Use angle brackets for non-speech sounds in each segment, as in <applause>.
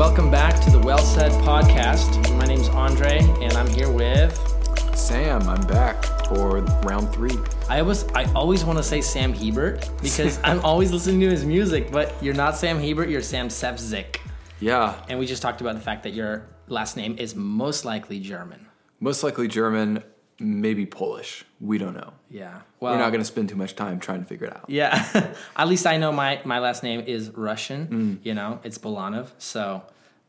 Welcome back to the Well Said podcast. My name's Andre, and I'm here with. Sam, I'm back for round three. I was I always want to say Sam Hebert because I'm always listening to his music, but you're not Sam Hebert, you're Sam Sefzik. Yeah, And we just talked about the fact that your last name is most likely German. most likely German, maybe Polish. We don't know. Yeah. Well, We're not going to spend too much time trying to figure it out. Yeah. <laughs> At least I know my my last name is Russian. Mm. You know, it's Bulanov, so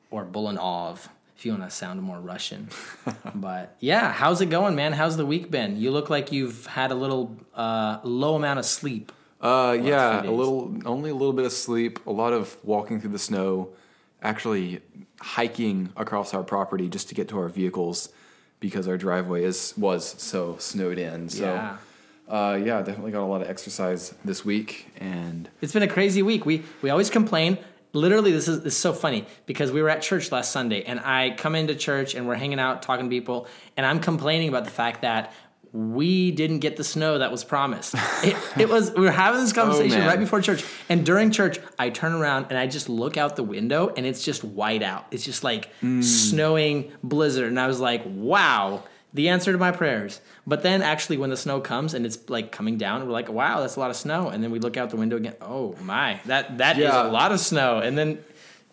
or Bulanov if you want to sound more Russian. <laughs> but yeah, how's it going, man? How's the week been? You look like you've had a little uh, low amount of sleep. Uh, yeah, a little, only a little bit of sleep, a lot of walking through the snow, actually hiking across our property just to get to our vehicles because our driveway is was so snowed in. So, Yeah. uh, yeah, definitely got a lot of exercise this week, and It's been a crazy week. We we always complain. Literally, this is this is so funny because we were at church last Sunday, and I come into church and we're hanging out talking to people, and I'm complaining about the fact that we didn't get the snow that was promised. <laughs> It, it was we were having this oh, conversation man. right before church, and during church, I turn around and I just look out the window, and it's just white out. It's just like hmm. snowing blizzard, and I was like, wow. The answer to my prayers. But then actually when the snow comes and it's like coming down, we're like, wow, that's a lot of snow. And then we look out the window again, oh my, that that is Yeah. a lot of snow. And then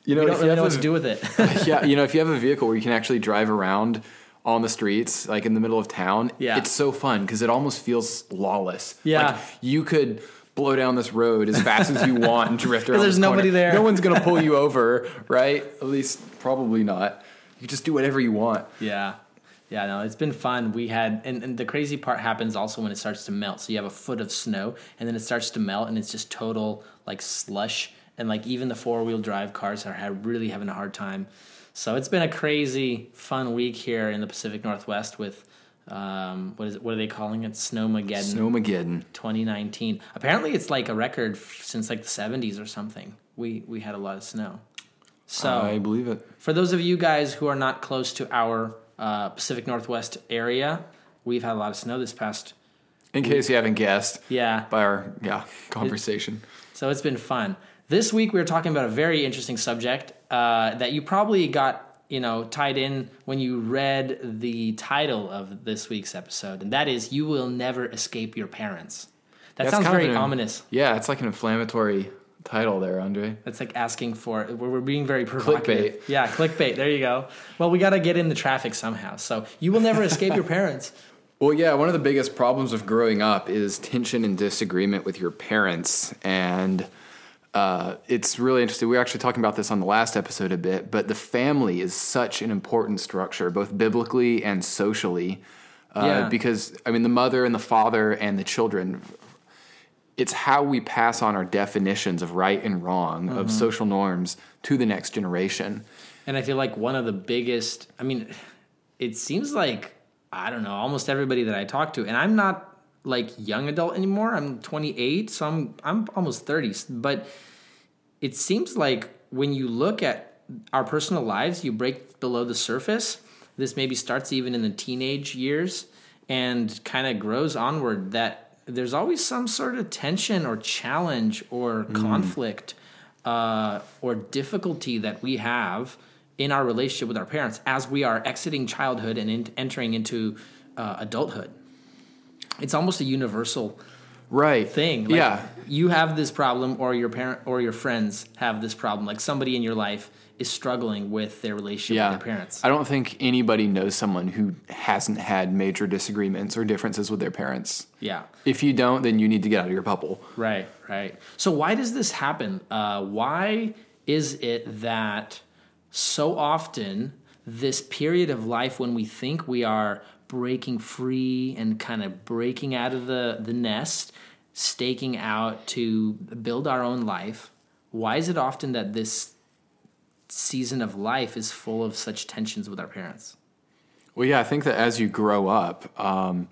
you know, we don't you really know have what to do with it. <laughs> yeah, you know, if you have a <laughs> vehicle where you can actually drive around on the streets, like in the middle of town, Yeah. it's so fun because it almost feels lawless. Yeah. like you could blow down this road as fast as you <laughs> want and drift around. there's this corner. nobody there. No one's gonna <laughs> pull you over, right? At least probably not. You just do whatever you want. yeah. Yeah, no, it's been fun. We had, and, and the crazy part happens also when it starts to melt. So you have a foot of snow, and then it starts to melt, and it's just total like slush. And like even the four wheel drive cars are really having a hard time. So it's been a crazy, fun week here in the Pacific Northwest with um, what is it? What are they calling it? Snowmageddon. Snowmageddon. 2019. Apparently, it's like a record f- since like the 70s or something. We we had a lot of snow. So I believe it. for those of you guys who are not close to our uh, Pacific Northwest area, we've had a lot of snow this past. In case you haven't guessed Yeah, by our yeah conversation. so it's been fun. This week we are talking about a very interesting subject uh, that you probably got you know tied in when you read the title of this week's episode, and that is "You Will Never Escape Your Parents." That That's sounds very an- ominous. Yeah, it's like an inflammatory title there, Andre. That's like asking for. We're, we're being very provocative. Clickbait. Yeah, clickbait. There you go. Well, we got to get in the traffic somehow. So you will never escape your parents. <laughs> Well, yeah, one of the biggest problems of growing up is tension and disagreement with your parents. And uh, it's really interesting. We were actually talking about this on the last episode a bit, but the family is such an important structure, both biblically and socially. Uh, Yeah. Because, I mean, the mother and the father and the children, it's how we pass on our definitions of right and wrong, of social norms to the next generation. And I feel like one of the biggest. I mean, it seems like I don't know almost everybody that I talk to, and I'm not like young adult anymore. I'm 28, so I'm I'm almost 30. But it seems like when you look at our personal lives, you break below the surface. This maybe starts even in the teenage years and kind of grows onward. That there's always some sort of tension or challenge or conflict uh, or difficulty that we have in our relationship with our parents as we are exiting childhood and in, entering into uh, adulthood. It's almost a universal Right. thing. Like, yeah. you have this problem, or your parent or your friends have this problem. Like somebody in your life is struggling with their relationship Yeah. with their parents. I don't think anybody knows someone who hasn't had major disagreements or differences with their parents. yeah, If you don't, then you need to get out of your bubble. right, right. So why does this happen? Uh, why is it that so often this period of life when we think we are breaking free and kind of breaking out of the the nest, staking out to build our own life? Why is it often that this season of life is full of such tensions with our parents. Well, yeah, I think that as you grow up, um,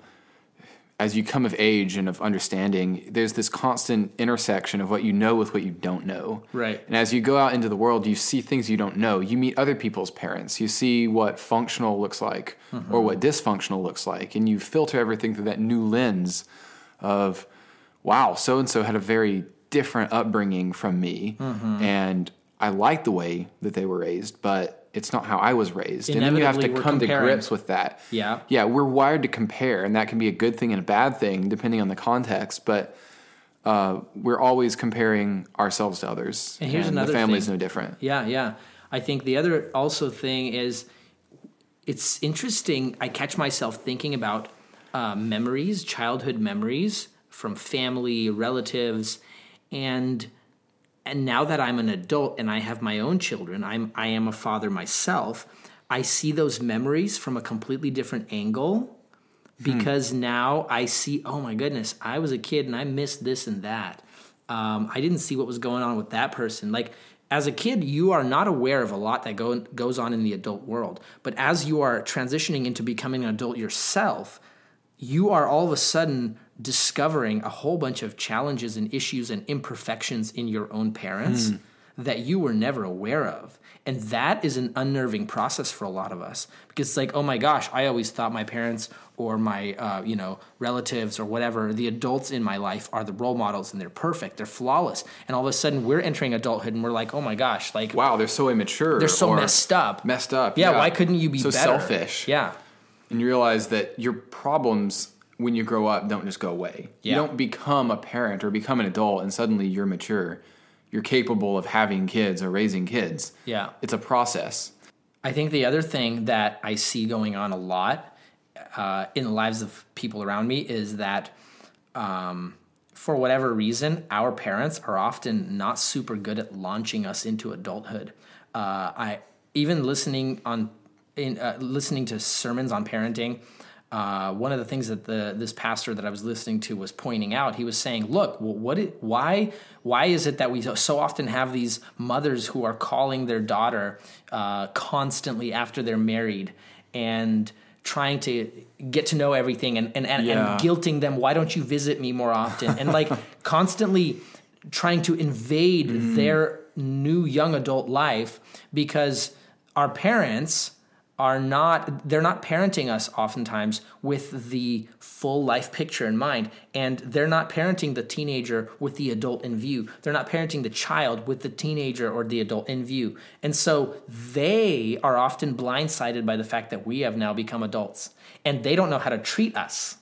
as you come of age and of understanding, there's this constant intersection of what you know with what you don't know. Right. And as you go out into the world, you see things you don't know. You meet other people's parents. You see what functional looks like or what dysfunctional looks like. And you filter everything through that new lens of, wow, so and so had a very different upbringing from me. Mm-hmm. And I like the way that they were raised, but it's not how I was raised. And then you have to come to grips with that. Yeah. Yeah, we're wired to compare, and that can be a good thing and a bad thing depending on the context, but uh, we're always comparing ourselves to others. And here's the another the family's thing. no different. Yeah, yeah. I think the other also thing is it's interesting. I catch myself thinking about uh, memories, childhood memories from family, relatives, and and now that I'm an adult and I have my own children, I'm I am a father myself. I see those memories from a completely different angle because now I see, oh my goodness, I was a kid and I missed this and that. Um, I didn't see what was going on with that person. Like as a kid, you are not aware of a lot that go, goes on in the adult world. But as you are transitioning into becoming an adult yourself, you are all of a sudden discovering a whole bunch of challenges and issues and imperfections in your own parents that you were never aware of. And that is an unnerving process for a lot of us because it's like, oh my gosh, I always thought my parents or my uh, you know relatives or whatever, the adults in my life are the role models and they're perfect, they're flawless. And all of a sudden, we're entering adulthood and we're like, oh my gosh, like Wow, they're so immature. they're so messed up. Messed up. Yeah, why couldn't you be so better? selfish? Yeah, and you realize that your problems when you grow up don't just go away. Yeah. You don't become a parent or become an adult and suddenly you're mature. You're capable of having kids or raising kids. yeah. It's a process. I think the other thing that I see going on a lot uh, in the lives of people around me is that um, for whatever reason, our parents are often not super good at launching us into adulthood. Uh, I even listening on in uh, listening to sermons on parenting. Uh, one of the things that the this pastor that I was listening to was pointing out, he was saying, "Look, well, what? It, why? Why is it that we so often have these mothers who are calling their daughter uh, constantly after they're married and trying to get to know everything and and, and, Yeah. and guilting them? Why don't you visit me more often? And like <laughs> constantly trying to invade their new young adult life because our parents are not they're not parenting us oftentimes with the full life picture in mind and they're not parenting the teenager with the adult in view they're not parenting the child with the teenager or the adult in view and so they are often blindsided by the fact that we have now become adults and they don't know how to treat us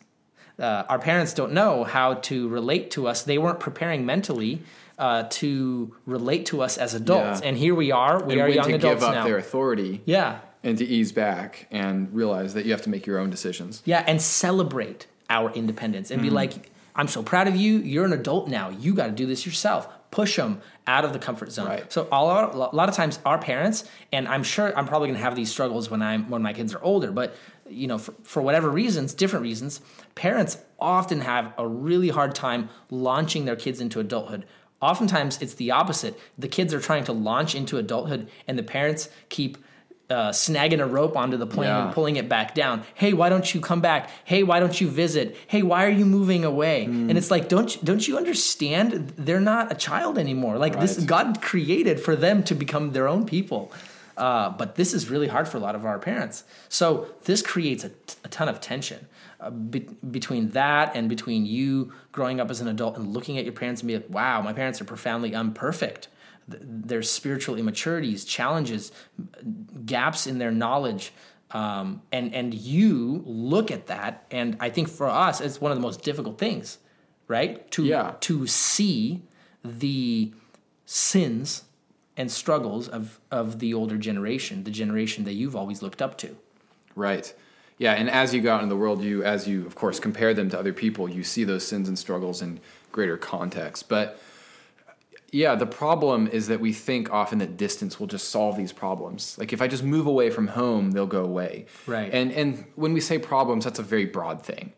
uh, our parents don't know how to relate to us. They weren't preparing mentally uh, to relate to us as adults, Yeah. and here we are. We and are young to adults give up now. their authority yeah, and to ease back and realize that you have to make your own decisions. yeah, and celebrate our independence and be Mm-hmm. like, "I'm so proud of you. You're an adult now. You got to do this yourself." Push them out of the comfort zone. Right. So a lot, a lot of times, our parents, and I'm sure I'm probably going to have these struggles when I'm when my kids are older, but you know, for, for whatever reasons, different reasons, parents often have a really hard time launching their kids into adulthood. Oftentimes, it's the opposite. The kids are trying to launch into adulthood, and the parents keep uh, snagging a rope onto the plane Yeah. and pulling it back down. Hey, why don't you come back? Hey, why don't you visit? Hey, why are you moving away? Hmm. And it's like, don't you, don't you understand? They're not a child anymore. Like this, God created for them to become their own people. Uh, but this is really hard for a lot of our parents. So this creates a, t- a ton of tension uh, be- between that and between you growing up as an adult and looking at your parents and be like, wow, my parents are profoundly imperfect. Th- There's spiritual immaturities, challenges, gaps in their knowledge. Um, and and you look at that, and I think for us, it's one of the most difficult things, right? To Yeah. to see the sins and struggles of of the older generation, the generation that you've always looked up to. Right. Yeah, and as you go out in the world, you as you of course compare them to other people, you see those sins and struggles in greater context. But yeah, the problem is that we think often that distance will just solve these problems. Like if I just move away from home, they'll go away. Right. And and when we say problems, that's a very broad thing.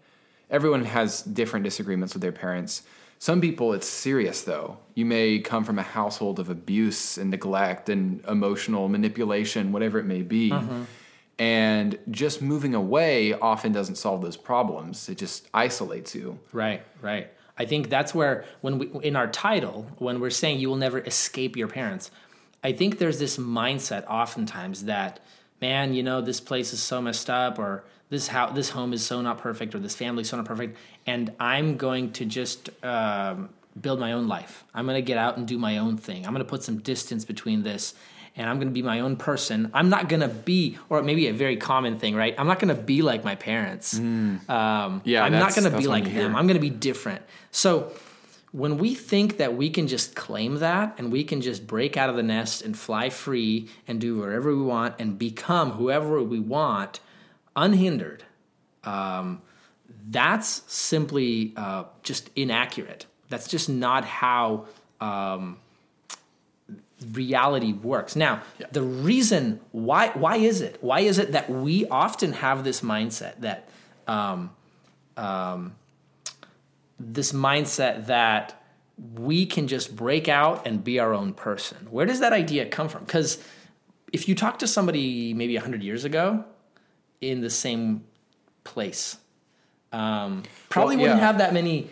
Everyone has different disagreements with their parents. Some people it's serious though. You may come from a household of abuse and neglect and emotional manipulation, whatever it may be. Mm-hmm. And just moving away often doesn't solve those problems. It just isolates you. Right, right. I think that's where when we in our title, when we're saying you will never escape your parents, I think there's this mindset oftentimes that, man, you know, this place is so messed up or this how this home is so not perfect or this family is so not perfect, and I'm going to just um, build my own life. I'm going to get out and do my own thing. I'm going to put some distance between this and I'm going to be my own person. I'm not going to be, or maybe a very common thing, right? I'm not going to be like my parents. Mm. Um, Yeah, I'm not going to be like hear. them. I'm going to be different. So when we think that we can just claim that and we can just break out of the nest and fly free and do whatever we want and become whoever we want unhindered, um, that's simply uh, just inaccurate. That's just not how um, reality works. Now, the reason why why is it? Why is it that we often have this mindset that um, um, this mindset that we can just break out and be our own person? Where does that idea come from? Because if you talk to somebody maybe 100 years ago in the same place, um, probably Well, wouldn't have that many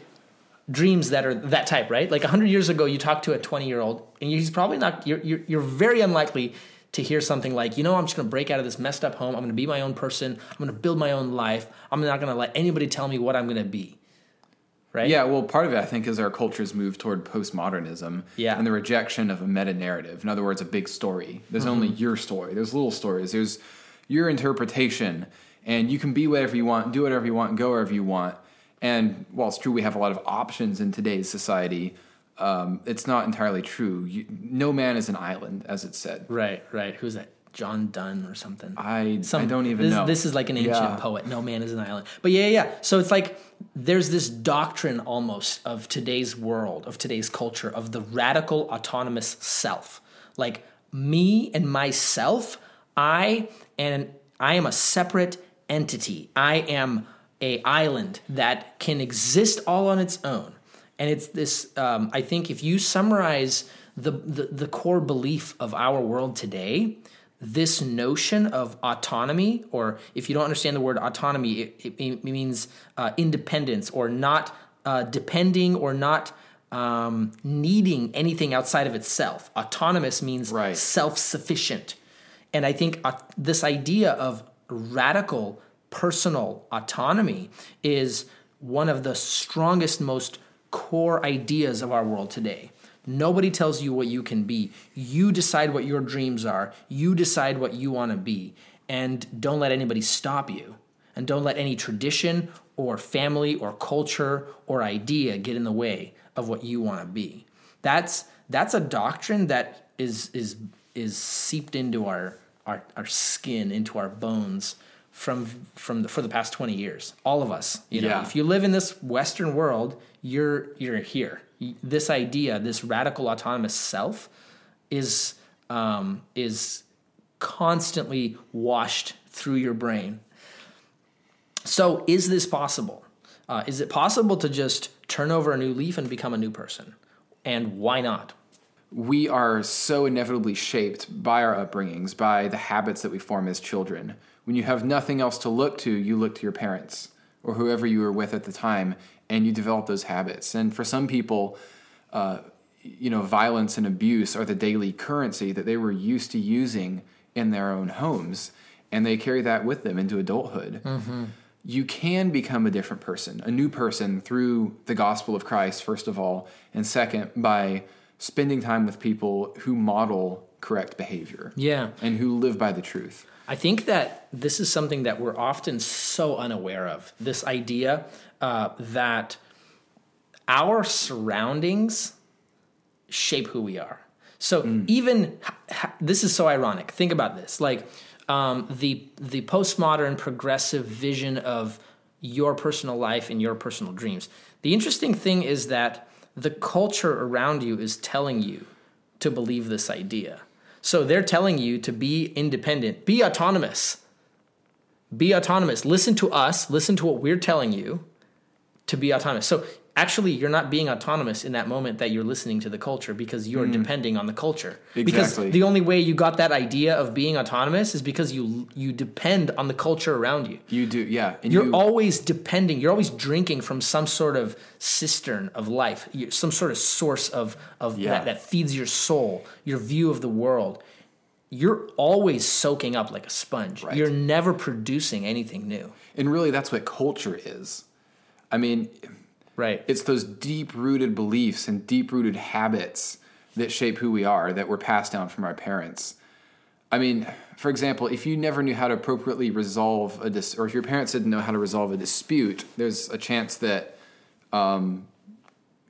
dreams that are that type, right? Like 100 years ago, you talk to a 20 year old, and he's probably not, you're, you're, you're very unlikely to hear something like, you know, I'm just going to break out of this messed up home. I'm going to be my own person. I'm going to build my own life. I'm not going to let anybody tell me what I'm going to be. Right? Yeah, well, part of it I think is our culture's move toward postmodernism Yeah. and the rejection of a meta narrative. In other words, a big story. There's only Mm-hmm. your story. There's little stories. There's your interpretation, and you can be whatever you want, do whatever you want, go wherever you want. And while it's true we have a lot of options in today's society, um, it's not entirely true. You, no man is an island, as it's said. Right, right. Who's that? John Donne or something. I Some- I don't even this, know. This is like an ancient Yeah. poet. No man is an island. But yeah, yeah, yeah. So it's like there's this doctrine almost of today's world, of today's culture, of the radical autonomous self. Like me and myself, I and I am a separate entity. I am a island that can exist all on its own. And it's this. Um, I think if you summarize the, the the core belief of our world today, this notion of autonomy, or if you don't understand the word autonomy, it, it, means uh, independence or not uh, depending or not um, needing anything outside of itself. Autonomous means Right. self sufficient. And I think uh, this idea of radical personal autonomy is one of the strongest, most core ideas of our world today. Nobody tells you what you can be. You decide what your dreams are. You decide what you want to be. And don't let anybody stop you. And don't let any tradition or family or culture or idea get in the way of what you want to be. That's that's a doctrine that is is is seeped into our our, our skin, into our bones from from the, for the past 20 years. All of us. You know, Yeah. if you live in this Western world, you're you're here. This idea, this radical autonomous self, is um, is constantly washed through your brain. So, is this possible? Uh, is it possible to just turn over a new leaf and become a new person? And why not? we are so inevitably shaped by our upbringings, by the habits that we form as children. When you have nothing else to look to, you look to your parents or whoever you were with at the time, and you develop those habits. And for some people, uh, you know, violence and abuse are the daily currency that they were used to using in their own homes, and they carry that with them into adulthood. You can become a different person, a new person through the gospel of Christ, first of all, and second, by spending time with people who model correct behavior Yeah. and who live by the truth. I think that this is something that we're often so unaware of. This idea uh, that our surroundings shape who we are. So even this is so ironic. Think about this. Like um, the the postmodern progressive vision of your personal life and your personal dreams. The interesting thing is that the culture around you is telling you to believe this idea. So they're telling you to be independent, be autonomous. Be autonomous. Listen to us, listen to what we're telling you to be autonomous. So actually you're not being autonomous in that moment that you're listening to the culture because you're hmm. depending on the culture. exactly. Because the only way you got that idea of being autonomous is because you you depend on the culture around you. You do, yeah. And You're you, always depending. You're always drinking from some sort of cistern of life, some sort of source of of Yeah. that, that feeds your soul, your view of the world. You're always soaking up like a sponge. Right. You're never producing anything new. and really that's what culture is. I mean, Right. It's those deep rooted beliefs and deep rooted habits that shape who we are that were passed down from our parents. I mean, for example, if you never knew how to appropriately resolve a dis, or if your parents didn't know how to resolve a dispute, there's a chance that um,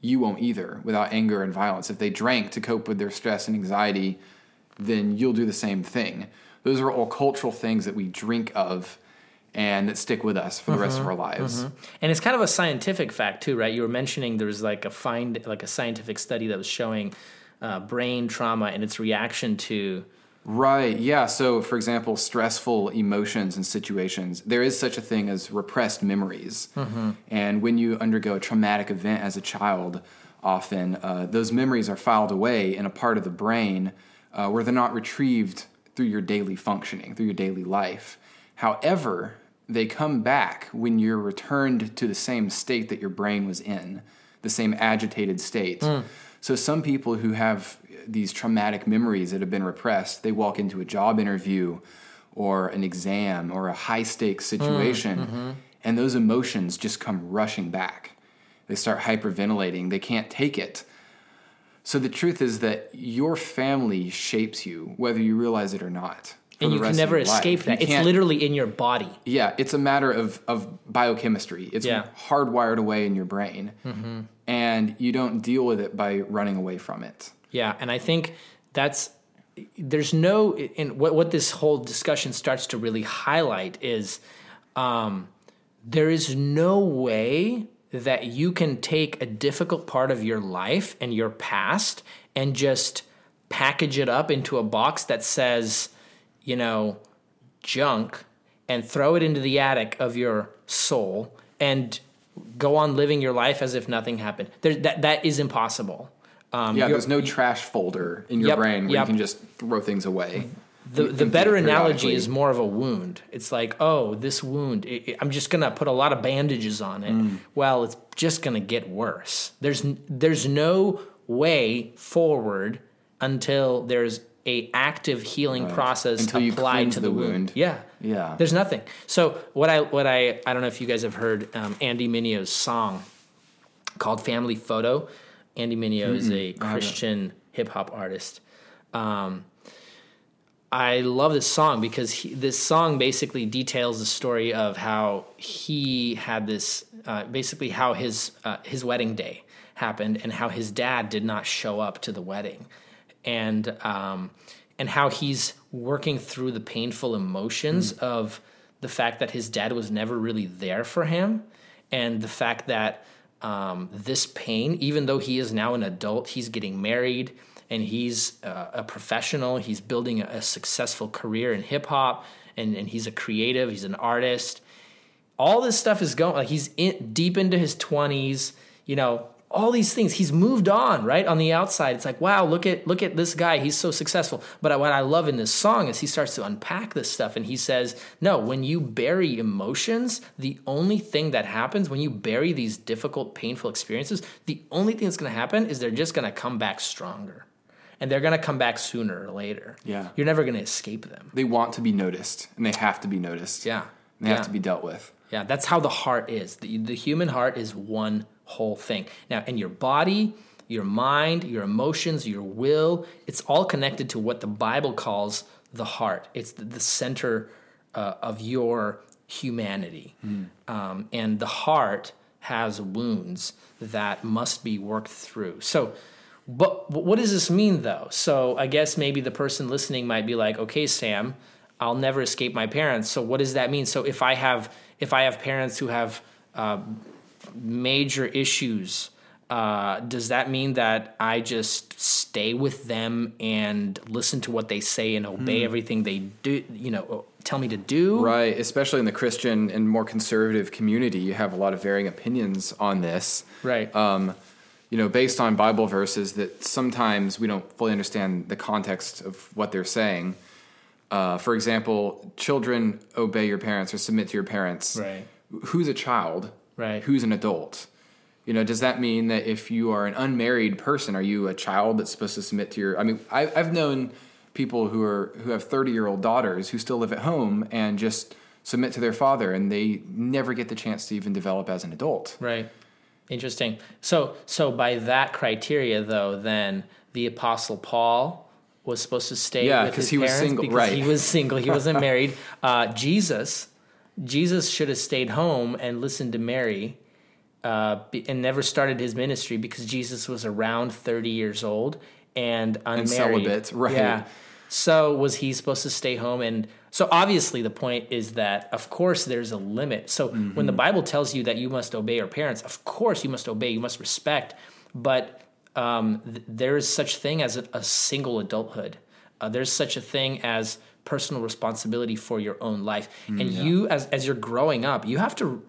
you won't either without anger and violence. If they drank to cope with their stress and anxiety, then you'll do the same thing. Those are all cultural things that we drink of and that stick with us for the rest of our lives. And it's kind of a scientific fact too, right? You were mentioning there was like a find, like a scientific study that was showing uh, brain trauma and its reaction to. Right. Yeah. So, for example, stressful emotions and situations, there is such a thing as repressed memories. And when you undergo a traumatic event as a child, often uh, those memories are filed away in a part of the brain uh, where they're not retrieved through your daily functioning, through your daily life. However, they come back when you're returned to the same state that your brain was in, the same agitated state. Hmm. So, some people who have these traumatic memories that have been repressed, they walk into a job interview or an exam or a high stakes hmm, situation, mm-hmm. and those emotions just come rushing back. They start hyperventilating, they can't take it. So, the truth is that your family shapes you, whether you realize it or not. And you can never your life. escape You that. It's can't- literally in your body. yeah, it's a matter of, of biochemistry. It's Yeah. hardwired away in your brain. And you don't deal with it by running away from it. Yeah, and I think that's there's no in what what this whole discussion starts to really highlight is um, there is no way that you can take a difficult part of your life and your past and just package it up into a box that says, you know, junk and throw it into the attic of your soul and go on living your life as if nothing happened. There, that that is impossible. Um, Yeah, there's no trash folder in your Yep, brain where yep. you can just throw things away. the, the better analogy is more of a wound. It's like, oh, this wound, it, it- I'm just gonna put a lot of bandages on it. Mm. Well, it's just gonna get worse. There's there's no way forward until there's a active healing process Until applied to the, the wound. wound. Yeah, Yeah. There's nothing. So what I what I I don't know if you guys have heard um, Andy Mineo's song called Family Photo. Andy Mineo is a Christian hip hop artist. Um, I love this song because he, this song basically details the story of how he had this, uh, basically how his uh, his wedding day happened and how his dad did not show up to the wedding, and um, and how he's working through the painful emotions of the fact that his dad was never really there for him, and the fact that um, this pain, even though he is now an adult, he's getting married and he's uh, a professional. He's building a, a successful career in hip hop, and, and he's a creative. He's an artist. All this stuff is going like he's in, deep into his twenties. You know, all these things. He's moved on, right? On the outside, it's like, wow, look at look at this guy. He's so successful. But what I love in this song is he starts to unpack this stuff, and he says, no, when you bury emotions, the only thing that happens when you bury these difficult, painful experiences, the only thing that's going to happen is they're just going to come back stronger, and they're going to come back sooner or later. Yeah. you're never going to escape them. They want to be noticed, and they have to be noticed. Yeah, And they yeah. have to be dealt with. Yeah, that's how the heart is. The, the human heart is one whole thing. Now, in your body, your mind, your emotions, your will, it's all connected to what the Bible calls the heart. It's the, center uh, of your humanity. Um, and the heart has wounds that must be worked through. So, but but what does this mean though? So I guess maybe the person listening might be like, okay, Sam, I'll never escape my parents. So what does that mean? So if I have if I have parents who have uh, major issues, uh, does that mean that I just stay with them and listen to what they say and obey everything they do? You know, tell me to do. Right, especially in the Christian and more conservative community, you have a lot of varying opinions on this. Right. Um, you know, based on Bible verses that sometimes we don't fully understand the context of what they're saying. Uh, for example, children obey your parents or submit to your parents. Right. Who's a child? Right. Who's an adult? You know, does that mean that if you are an unmarried person, are you a child that's supposed to submit to your? I mean, I, I've known people who are who have thirty year old daughters who still live at home and just submit to their father, and they never get the chance to even develop as an adult. Right. Interesting. So, so by that criteria, though, then the Apostle Paul was supposed to stay Yeah, with his he was single, because right. he was single. He wasn't <laughs> married. Uh, Jesus, Jesus should have stayed home and listened to Mary, uh, and never started his ministry because Jesus was around thirty years old and unmarried. celibate, right. Yeah. So was he supposed to stay home? And so obviously the point is that of course there's a limit. So when the Bible tells you that you must obey your parents, of course you must obey, you must respect. But um, th- there is such thing as a, a single adulthood. Uh, there's such a thing as personal responsibility for your own life. Mm, and you, as as you're growing up, you have to.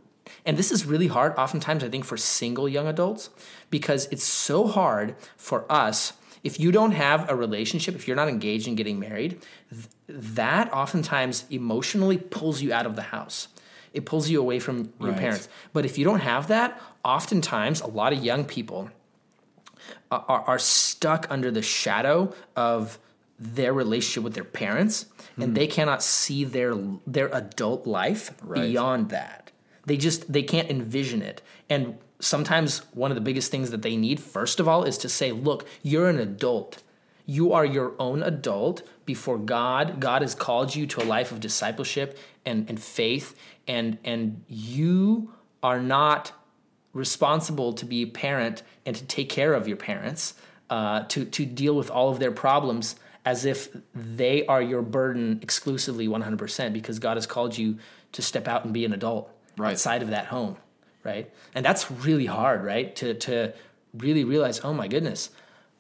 And this is really hard, oftentimes, I think, for single young adults, because it's so hard for us if you don't have a relationship, if you're not engaged in getting married, th- that oftentimes emotionally pulls you out of the house. It pulls you away from your Right. parents. But if you don't have that, oftentimes a lot of young people are, are are stuck under the shadow of their relationship with their parents, and they cannot see their their adult life Right. beyond that. They just they can't envision it. And sometimes one of the biggest things that they need, first of all, is to say, "Look, you're an adult. You are your own adult before God. God has called you to a life of discipleship and, and faith, and and you are not responsible to be a parent and to take care of your parents, uh, to to deal with all of their problems as if they are your burden exclusively 100% because God has called you to step out and be an adult Right. outside of that home, right? And that's really hard, right? To to really realize, oh my goodness,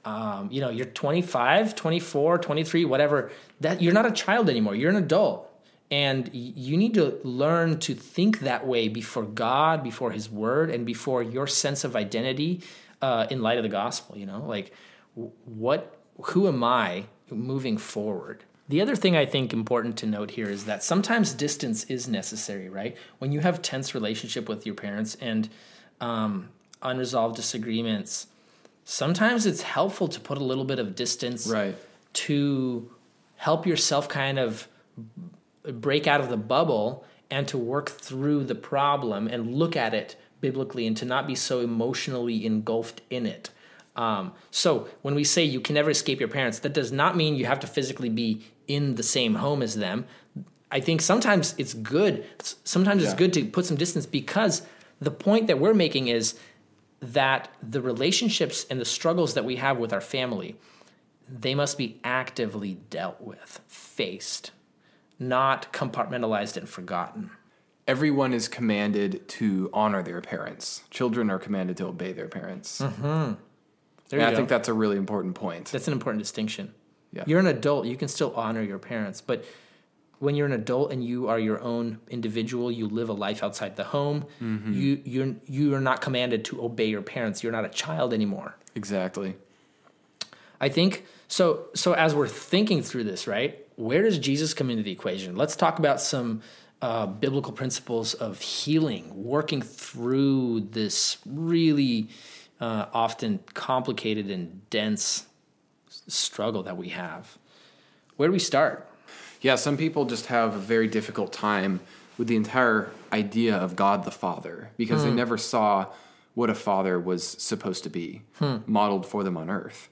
um, you know, you're 25, 24, 23, whatever, that you're not a child anymore. You're an adult. And you need to learn to think that way before God, before His Word, and before your sense of identity uh, in light of the gospel. You know, like what, who am I moving forward? The other thing I think important to note here is that sometimes distance is necessary, right? When you have tense relationship with your parents and um, unresolved disagreements, sometimes it's helpful to put a little bit of distance Right. to help yourself kind of break out of the bubble and to work through the problem and look at it biblically and to not be so emotionally engulfed in it. Um, so when we say you can never escape your parents, that does not mean you have to physically be in the same home as them. I think sometimes it's good. Sometimes it's good to put some distance because the point that we're making is that the relationships and the struggles that we have with our family they must be actively dealt with, faced, not compartmentalized and forgotten. Everyone is commanded to honor their parents. Children are commanded to obey their parents. There and I go. think that's a really important point. That's an important distinction. Yeah. You're an adult, you can still honor your parents, but when you're an adult and you are your own individual, you live a life outside the home. Mm-hmm. You you're you are not commanded to obey your parents. You're not a child anymore. Exactly. I think so. So as we're thinking through this, right? Where does Jesus come into the equation? Let's talk about some uh, biblical principles of healing, working through this really uh, often complicated and dense struggle that we have. Where do we start? Yeah, some people just have a very difficult time with the entire idea of God the Father because Hmm. they never saw what a father was supposed to be modeled for them on earth.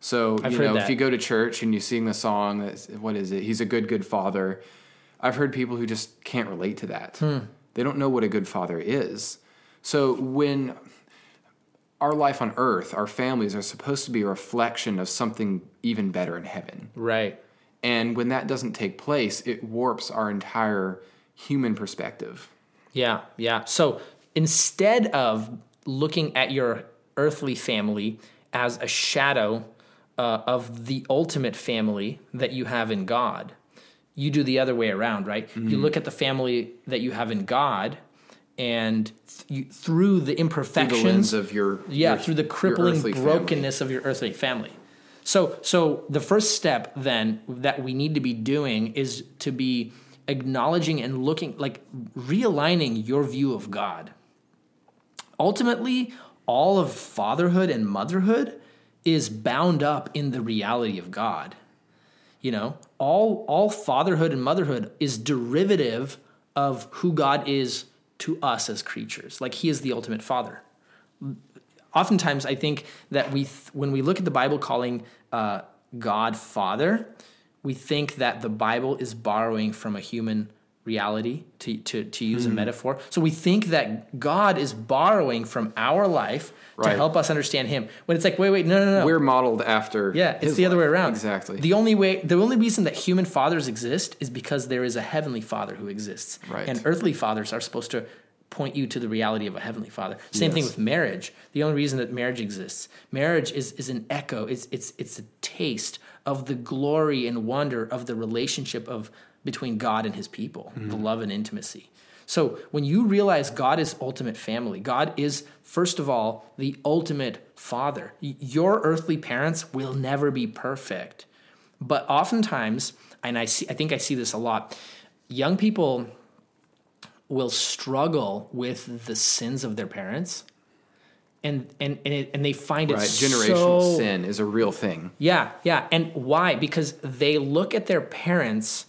So, Hmm. I've you know, that. if you go to church and you sing the song, what is it? He's a good, good father. I've heard people who just can't relate to that. Hmm. They don't know what a good father is. So, when our life on earth, our families are supposed to be a reflection of something even better in heaven. Right. And when that doesn't take place, it warps our entire human perspective. Yeah, yeah. So instead of looking at your earthly family as a shadow uh, of the ultimate family that you have in God, you do the other way around, right? You look at the family that you have in God, and th- through the Through the imperfections of your yeah your- through the crippling earthly family. brokenness of your earthly family. So so the first step then that we need to be doing is to be acknowledging and looking like realigning your view of god. Ultimately all of fatherhood and motherhood is bound up in the reality of god. You know all all fatherhood and motherhood is derivative of who god is to us as creatures. Like he is the ultimate father. Oftentimes I think that we, th- when we look at the Bible calling uh, God Father, we think that the Bible is borrowing from a human reality to, to, to use Hmm. a metaphor. So we think that God is borrowing from our life to help us understand him. When it's like, wait, wait, no, no, no. We're modeled after. Yeah, it's the other way around. Exactly. The only way, the only reason that human fathers exist is because there is a heavenly father who exists. Right. And earthly fathers are supposed to point you to the reality of a heavenly father. Same thing with marriage. The only reason that marriage exists, marriage is is an echo. It's it's it's a taste of the glory and wonder of the relationship of between God and his people, Mm-hmm. the love and intimacy. So when you realize God is ultimate family, God is first of all the ultimate father. Your earthly parents will never be perfect. But oftentimes, and I see I think I see this a lot, young people will struggle with the sins of their parents. And and and, it, and they find it right. Generational so, sin is a real thing. yeah, yeah. And why? Because they look at their parents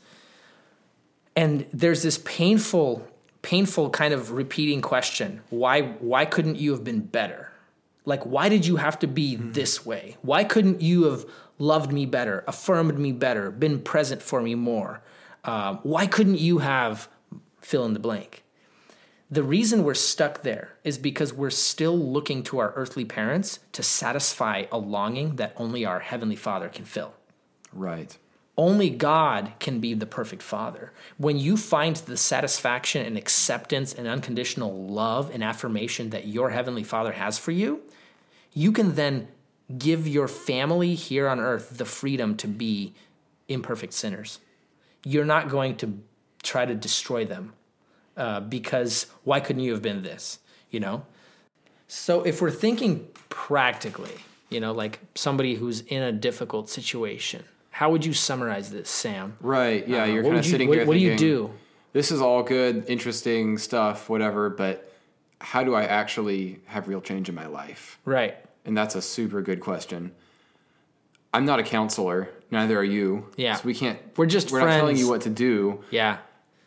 and there's this painful painful kind of repeating question. Why why couldn't you have been better? Like why did you have to be this way? Why couldn't you have loved me better, affirmed me better, been present for me more? Um, why couldn't you have fill in the blank? The reason we're stuck there is because we're still looking to our earthly parents to satisfy a longing that only our heavenly Father can fill. Right. Only God can be the perfect father. When you find the satisfaction and acceptance and unconditional love and affirmation that your heavenly father has for you, you can then give your family here on earth the freedom to be imperfect sinners. You're not going to try to destroy them uh, because why couldn't you have been this? You know? So if we're thinking practically, you know, like somebody who's in a difficult situation, how would you summarize this, Sam? Right. Yeah. Uh, you're kind of sitting what, here. What do you do? This is all good, interesting stuff, whatever. But how do I actually have real change in my life? Right. And that's a super good question. I'm not a counselor. Neither are you. Yeah. So we can't. We're just We're not telling you what to do. Yeah.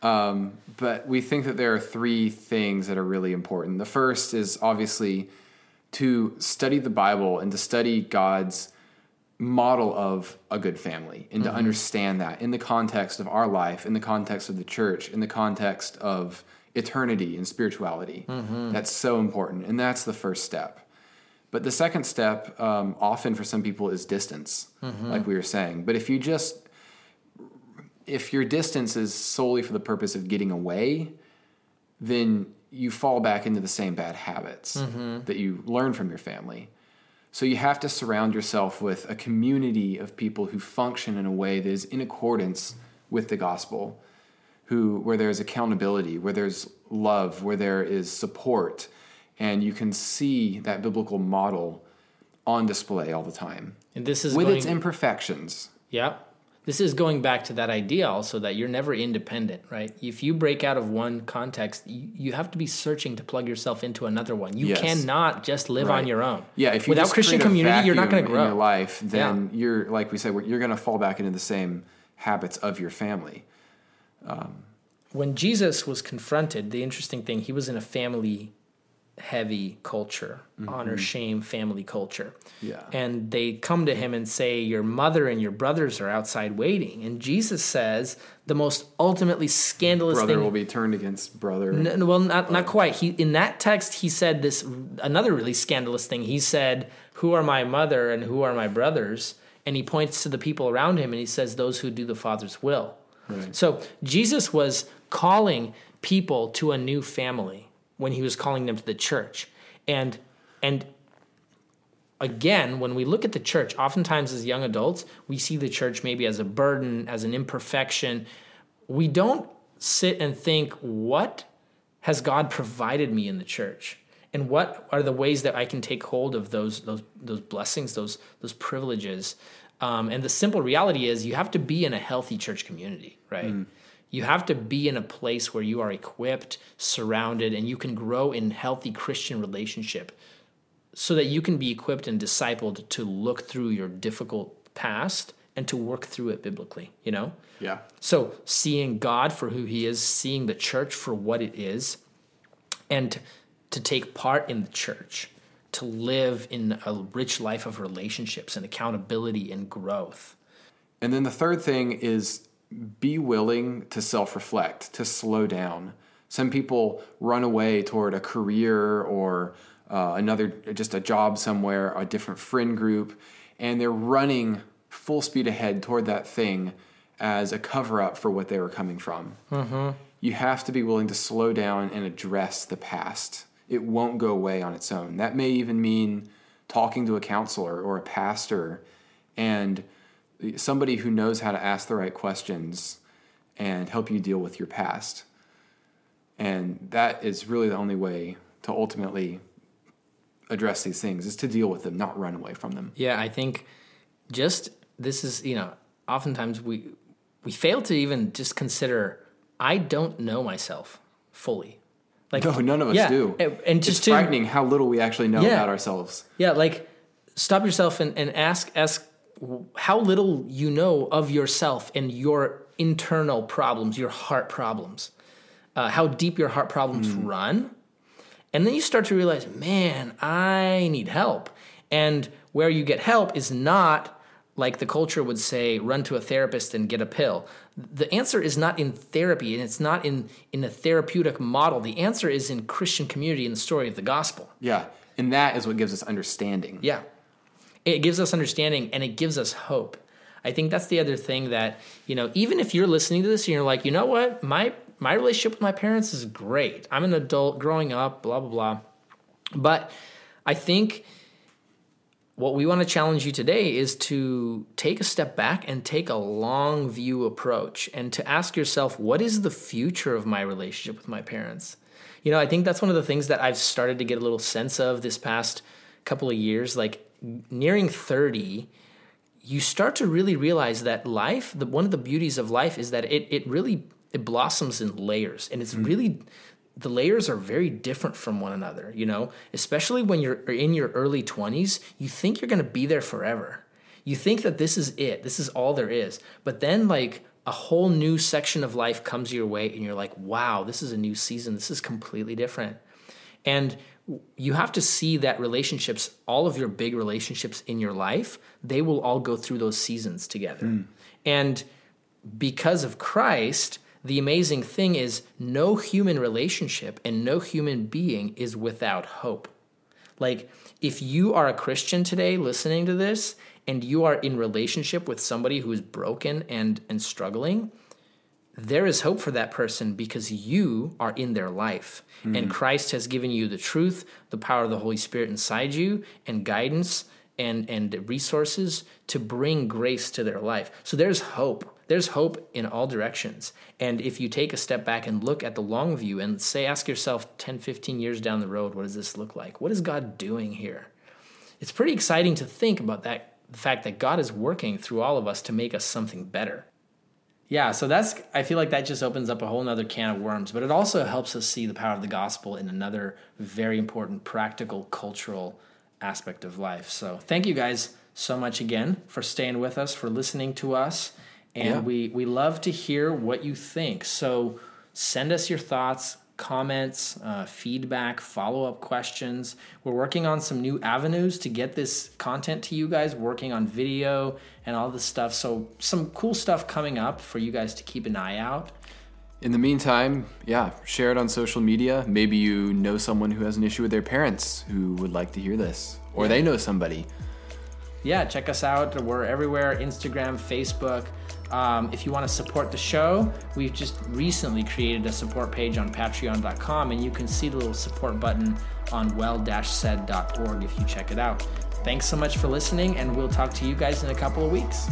Um, but we think that there are three things that are really important. The first is obviously to study the Bible and to study God's model of a good family and to mm-hmm. understand that in the context of our life, in the context of the church, in the context of eternity and spirituality. Mm-hmm. That's so important. And that's the first step. But the second step, um, often for some people, is distance, mm-hmm. like we were saying. But if you just if your distance is solely for the purpose of getting away, then you fall back into the same bad habits that you learn from your family. So you have to surround yourself with a community of people who function in a way that is in accordance with the gospel, who where there's accountability, where there's love, where there is support, and you can see that biblical model on display all the time And this is with going, its imperfections. yeah. This is going back to that idea also that you're never independent, right? If you break out of one context, you, you have to be searching to plug yourself into another one. You Yes. cannot just live on your own. Yeah, if you without Christian community, you're not going to vacuum in grow. your life. Then you're like we said, you're going to fall back into the same habits of your family. Um, when Jesus was confronted, the interesting thing, he was in a family heavy culture, honor, shame, family culture. Mm-hmm. Yeah. And they come to him and say, Your mother and your brothers are outside waiting. And Jesus says the most ultimately scandalous Brother thing. will be turned against brother. Well, not not quite. He in that text he said this another really scandalous thing. He said, "Who are my mother and who are my brothers?" And he points to the people around him and he says, "Those who do the Father's will." Right. So Jesus was calling people to a new family when he was calling them to the church, and and again, when we look at the church, oftentimes as young adults, we see the church maybe as a burden, as an imperfection. We don't sit and think, what has God provided me in the church? And what are the ways that I can take hold of those those those blessings, those those privileges? Um, and the simple reality is, you have to be in a healthy church community, right? You have to be in a place where you are equipped, surrounded, and you can grow in healthy Christian relationship so that you can be equipped and discipled to look through your difficult past and to work through it biblically, you know? Yeah. So, seeing God for who he is, seeing the church for what it is, and to take part in the church. to live in a rich life of relationships and accountability and growth. And then the third thing is be willing to self reflect, to slow down. Some people run away toward a career or uh, another, just a job somewhere, a different friend group, and they're running full speed ahead toward that thing as a cover up for what they were coming from. Mm-hmm. You have to be willing to slow down and address the past. It won't go away on its own. That may even mean talking to a counselor or a pastor and somebody who knows how to ask the right questions and help you deal with your past. And that is really the only way to ultimately address these things is to deal with them, not run away from them. Yeah, I think just this is, you know, oftentimes we we fail to even just consider I don't know myself fully. Like no, none of us yeah, do. And just it's to, frightening how little we actually know yeah, about ourselves. Yeah, like stop yourself and, and ask ask how little you know of yourself and your internal problems, your heart problems, uh, how deep your heart problems mm. run. And then you start to realize, man, I need help. And where you get help is not like the culture would say, run to a therapist and get a pill. The answer is not in therapy and it's not in, in a therapeutic model. The answer is in Christian community and the story of the gospel. Yeah. And that is what gives us understanding. Yeah. It gives us understanding and it gives us hope. I think that's the other thing that, you know, even if you're listening to this and you're like, you know what, my my relationship with my parents is great. I'm an adult growing up, blah blah blah. But I think what we want to challenge you today is to take a step back and take a long view approach and to ask yourself, what is the future of my relationship with my parents? You know, I think that's one of the things that I've started to get a little sense of this past couple of years. Like nearing 30, you start to really realize that life, the, one of the beauties of life is that it, it really it blossoms in layers and it's mm. really the layers are very different from one another, you know, especially when you're in your early 20s, you think you're going to be there forever. You think that this is it, this is all there is. But then, like, a whole new section of life comes your way, and you're like, wow, this is a new season. This is completely different. And you have to see that relationships, all of your big relationships in your life, they will all go through those seasons together. Mm. And because of Christ, the amazing thing is no human relationship and no human being is without hope. Like, if you are a Christian today listening to this and you are in relationship with somebody who is broken and, and struggling, there is hope for that person because you are in their life. Mm-hmm. And Christ has given you the truth, the power of the Holy Spirit inside you, and guidance and, and resources to bring grace to their life. So there's hope. There's hope in all directions. And if you take a step back and look at the long view and say, ask yourself 10, 15 years down the road, what does this look like? What is God doing here? It's pretty exciting to think about that the fact that God is working through all of us to make us something better. Yeah, so that's I feel like that just opens up a whole nother can of worms, but it also helps us see the power of the gospel in another very important practical cultural aspect of life. So thank you guys so much again for staying with us, for listening to us and yeah. we we love to hear what you think. So send us your thoughts, comments, uh, feedback, follow up questions. We're working on some new avenues to get this content to you guys. Working on video and all this stuff. So some cool stuff coming up for you guys to keep an eye out. In the meantime, yeah, share it on social media. Maybe you know someone who has an issue with their parents who would like to hear this, or yeah. they know somebody. Yeah, check us out. We're everywhere Instagram, Facebook. Um, if you want to support the show, we've just recently created a support page on patreon.com, and you can see the little support button on well-said.org if you check it out. Thanks so much for listening, and we'll talk to you guys in a couple of weeks.